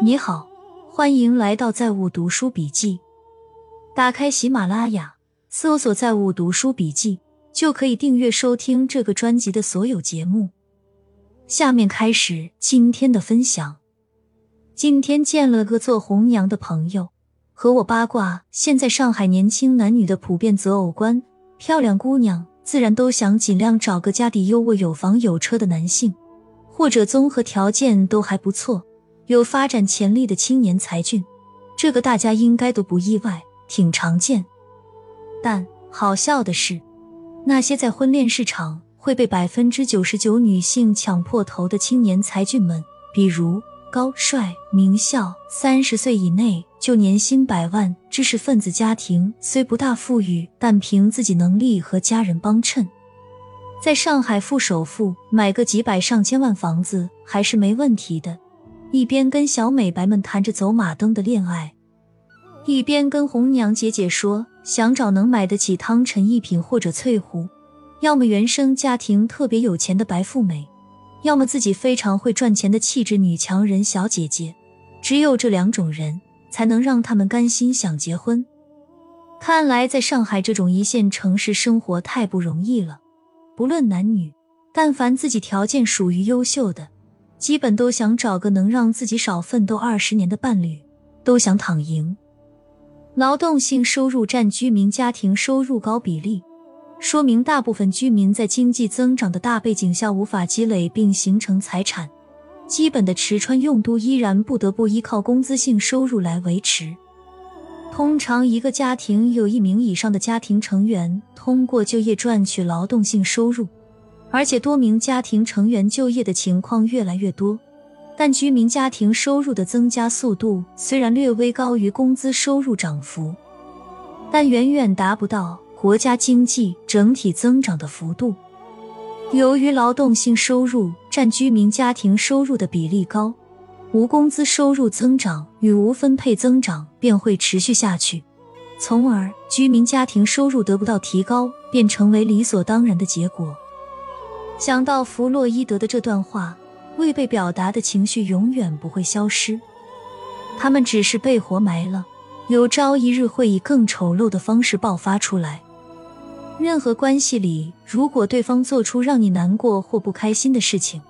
你好，欢迎来到在物读书笔记。打开喜马拉雅，搜索“在物读书笔记”，就可以订阅收听这个专辑的所有节目。下面开始今天的分享。今天见了个做红娘的朋友，和我八卦现在上海年轻男女的普遍择偶观：漂亮姑娘自然都想尽量找个家底优渥、有房有车的男性，或者综合条件都还不错。有发展潜力的青年才俊，这个大家应该都不意外，挺常见。但好笑的是，那些在婚恋市场会被百分之九十九女性抢破头的青年才俊们，比如高帅、名校、三十岁以内就年薪百万、知识分子家庭，虽不大富裕，但凭自己能力和家人帮衬，在上海付首付买个几百上千万房子还是没问题的。一边跟小美白们谈着走马灯的恋爱，一边跟红娘姐姐说想找能买得起汤臣一品或者翠湖，要么原生家庭特别有钱的白富美，要么自己非常会赚钱的气质女强人小姐姐。只有这两种人才能让他们甘心想结婚。看来在上海这种一线城市生活太不容易了，不论男女，但凡自己条件属于优秀的。基本都想找个能让自己少奋斗二十年的伴侣，都想躺赢。劳动性收入占居民家庭收入高比例，说明大部分居民在经济增长的大背景下无法积累并形成财产，基本的吃穿用度依然不得不依靠工资性收入来维持。通常一个家庭有一名以上的家庭成员通过就业赚取劳动性收入。而且多名家庭成员就业的情况越来越多，但居民家庭收入的增加速度虽然略微高于工资收入涨幅，但远远达不到国家经济整体增长的幅度。由于劳动性收入占居民家庭收入的比例高，无工资收入增长与无分配增长便会持续下去，从而居民家庭收入得不到提高，便成为理所当然的结果。想到弗洛伊德的这段话，未被表达的情绪永远不会消失，他们只是被活埋了，有朝一日会以更丑陋的方式爆发出来。任何关系里，如果对方做出让你难过或不开心的事情，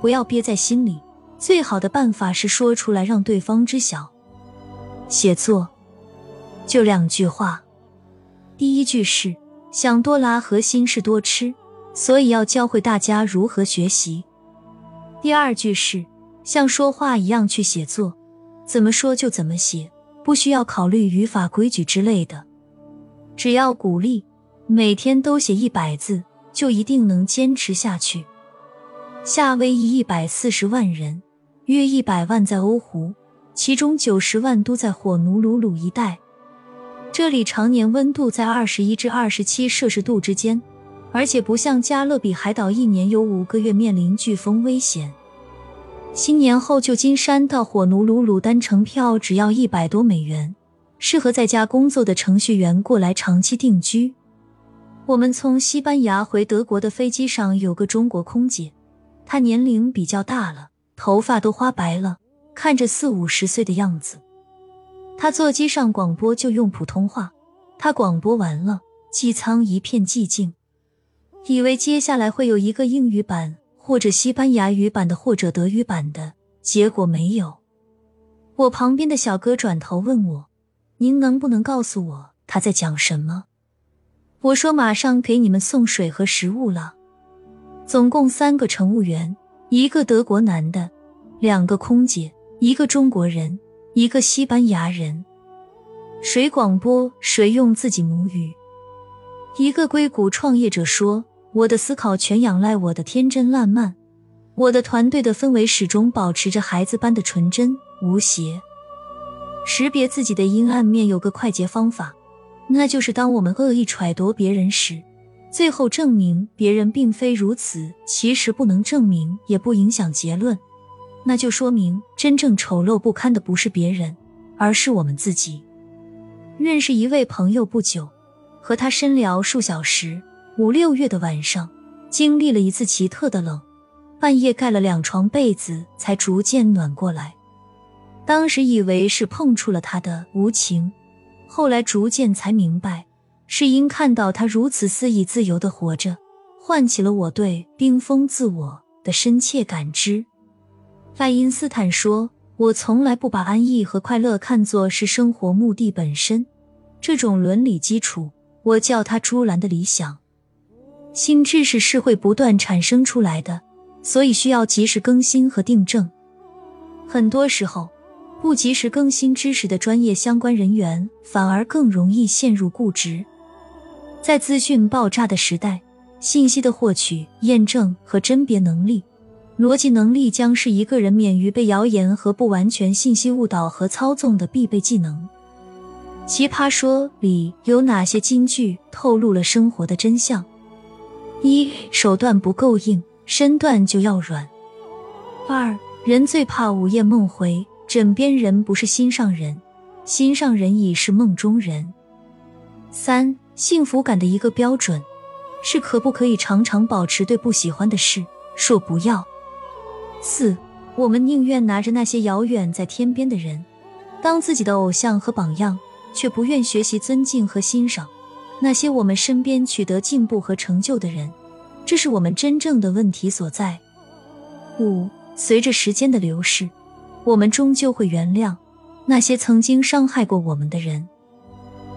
不要憋在心里，最好的办法是说出来，让对方知晓。写作就两句话，第一句是想多拉核心是多吃。所以要教会大家如何学习。第二句是像说话一样去写作，怎么说就怎么写，不需要考虑语法规矩之类的。只要鼓励，每天都写一百字，就一定能坚持下去。夏威夷一百四十万人，约一百万在欧湖，其中九十万都在火奴鲁鲁一带，这里常年温度在二十一至二十七摄氏度之间。而且不像加勒比海岛，一年有五个月面临飓风危险。新年后，旧金山到火奴鲁鲁单程票只要一百多美元，适合在家工作的程序员过来长期定居。我们从西班牙回德国的飞机上有个中国空姐，她年龄比较大了，头发都花白了，看着四五十岁的样子。她座机上广播就用普通话，她广播完了，机舱一片寂静。以为接下来会有一个英语版，或者西班牙语版的，或者德语版的，结果没有。我旁边的小哥转头问我：“您能不能告诉我他在讲什么？”我说：“马上给你们送水和食物了。”总共三个乘务员，一个德国男的，两个空姐，一个中国人，一个西班牙人。谁广播，谁用自己母语。一个硅谷创业者说。我的思考全仰赖我的天真烂漫，我的团队的氛围始终保持着孩子般的纯真无邪。识别自己的阴暗面有个快捷方法，那就是当我们恶意揣度别人时，最后证明别人并非如此，其实不能证明，也不影响结论，那就说明真正丑陋不堪的不是别人，而是我们自己。认识一位朋友不久，和他深聊数小时。五六月的晚上，经历了一次奇特的冷，半夜盖了两床被子，才逐渐暖过来。当时以为是碰触了他的无情，后来逐渐才明白，是因看到他如此肆意自由的活着，唤起了我对冰封自我的深切感知。爱因斯坦说：“我从来不把安逸和快乐看作是生活目的本身，这种伦理基础，我叫它‘朱兰的理想’。新知识是会不断产生出来的，所以需要及时更新和订正。很多时候。”不及时更新知识的专业相关人员，反而更容易陷入固执。在资讯爆炸的时代，信息的获取、验证和甄别能力、逻辑能力将是一个人免于被谣言和不完全信息误导和操纵的必备技能。奇葩说里有哪些金句透露了生活的真相？一手段不够硬，身段就要软。二人最怕午夜梦回。枕边人不是心上人，心上人已是梦中人。三、幸福感的一个标准是可不可以常常保持对不喜欢的事说不要。四、我们宁愿拿着那些遥远在天边的人当自己的偶像和榜样，却不愿学习尊敬和欣赏那些我们身边取得进步和成就的人。这是我们真正的问题所在。五、随着时间的流逝。我们终究会原谅那些曾经伤害过我们的人，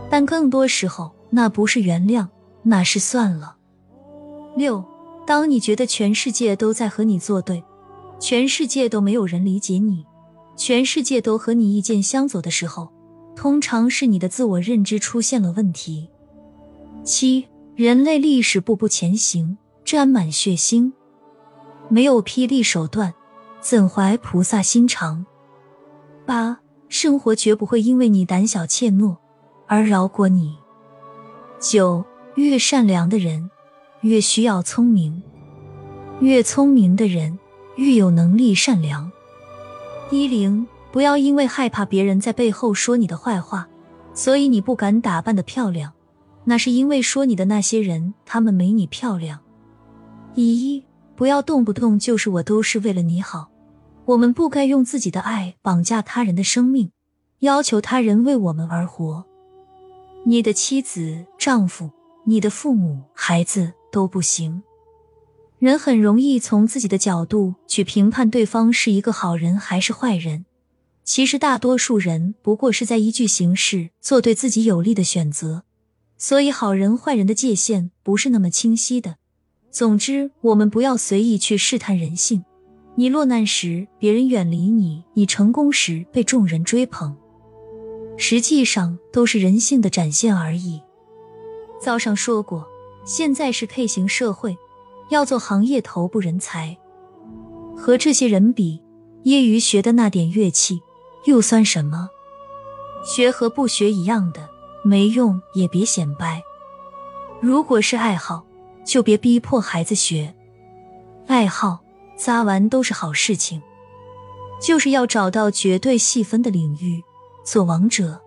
但更多时候，那不是原谅，那是算了。六，当你觉得全世界都在和你作对，全世界都没有人理解你，全世界都和你意见相左的时候，通常是你的自我认知出现了问题。七，人类历史步步前行，沾满血腥，没有霹雳手段。怎怀菩萨心肠？八，生活绝不会因为你胆小怯懦而饶过你。九，越善良的人越需要聪明，越聪明的人越有能力善良。一零，不要因为害怕别人在背后说你的坏话，所以你不敢打扮的漂亮，那是因为说你的那些人，他们没你漂亮。一，不要动不动就是我都是为了你好。我们不该用自己的爱绑架他人的生命，要求他人为我们而活。你的妻子、丈夫、你的父母、孩子都不行。人很容易从自己的角度去评判对方是一个好人还是坏人，其实大多数人不过是在依据形势做对自己有利的选择，所以好人坏人的界限不是那么清晰的。总之，我们不要随意去试探人性。你落难时，别人远离你；你成功时，被众人追捧。实际上都是人性的展现而已。早上说过，现在是 K 型社会，要做行业头部人才。和这些人比，业余学的那点乐器又算什么？学和不学一样的，没用也别显摆。如果是爱好，就别逼迫孩子学爱好。撒完都是好事情，就是要找到绝对细分的领域做王者。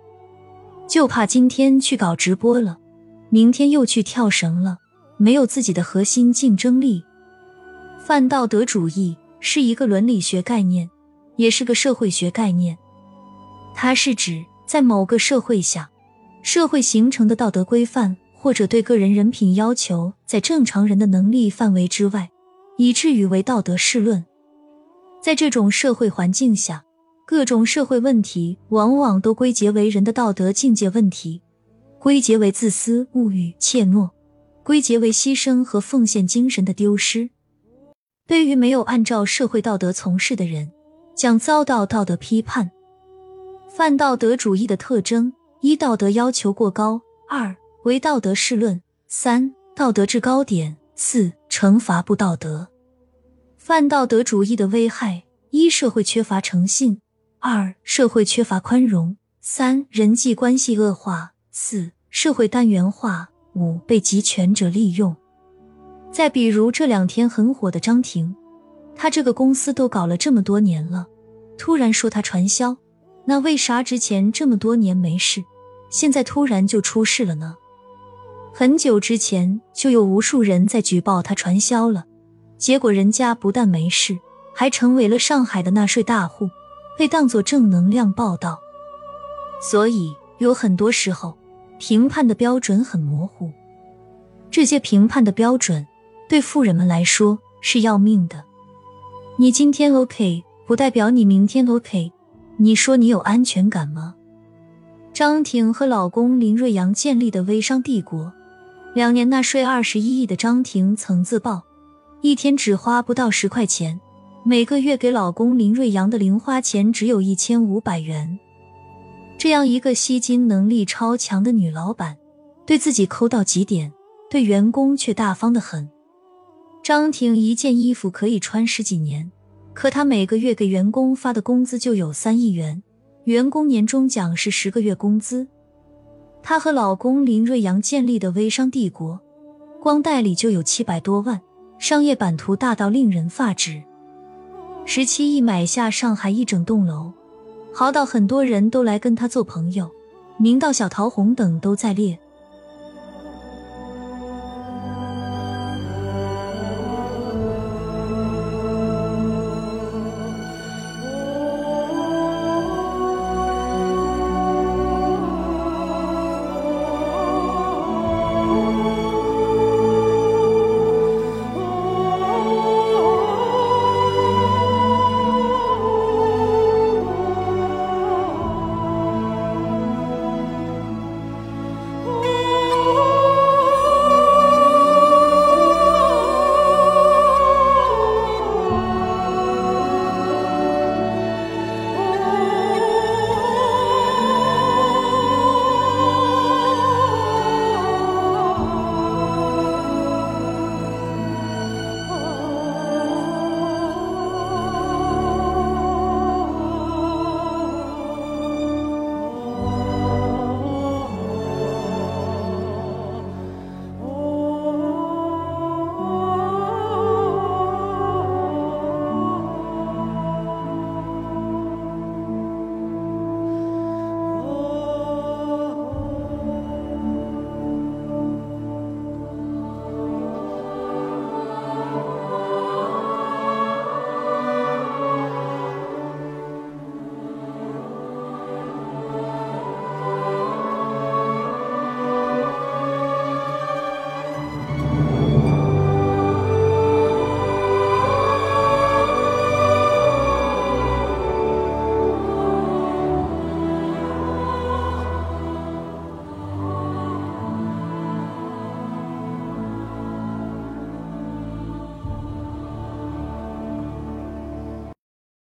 就怕今天去搞直播了，明天又去跳绳了，没有自己的核心竞争力。泛道德主义是一个伦理学概念，也是个社会学概念。它是指在某个社会下，社会形成的道德规范或者对个人人品要求，在正常人的能力范围之外。以至于为道德试论，在这种社会环境下，各种社会问题往往都归结为人的道德境界问题，归结为自私、物欲、怯懦，归结为牺牲和奉献精神的丢失。对于没有按照社会道德从事的人，将遭到道德批判。泛道德主义的特征：一、道德要求过高；二、为道德试论；三、道德制高点；四、惩罚不道德。泛道德主义的危害：一、社会缺乏诚信；二、社会缺乏宽容；三、人际关系恶化；四、社会单元化；五、被集权者利用。再比如这两天很火的张婷，他这个公司都搞了这么多年了，突然说他传销，那为啥之前这么多年没事，现在突然就出事了呢？很久之前就有无数人在举报他传销了。结果人家不但没事，还成为了上海的纳税大户，被当作正能量报道。所以有很多时候，评判的标准很模糊。这些评判的标准对富人们来说是要命的。你今天 OK，不代表你明天 OK。你说你有安全感吗？张婷和老公林瑞阳建立的微商帝国，两年纳税二十一亿的张婷曾自曝，一天只花不到十块钱，每个月给老公林瑞阳的零花钱只有一千五百元。这样一个吸金能力超强的女老板，对自己抠到极点，对员工却大方的很。张婷一件衣服可以穿十几年，可她每个月给员工发的工资就有三亿元。员工年终奖是十个月工资。她和老公林瑞阳建立的微商帝国，光代理就有七百多万，商业版图大到令人发指。十七亿买下上海一整栋楼，豪到很多人都来跟他做朋友，明道小桃红等都在列。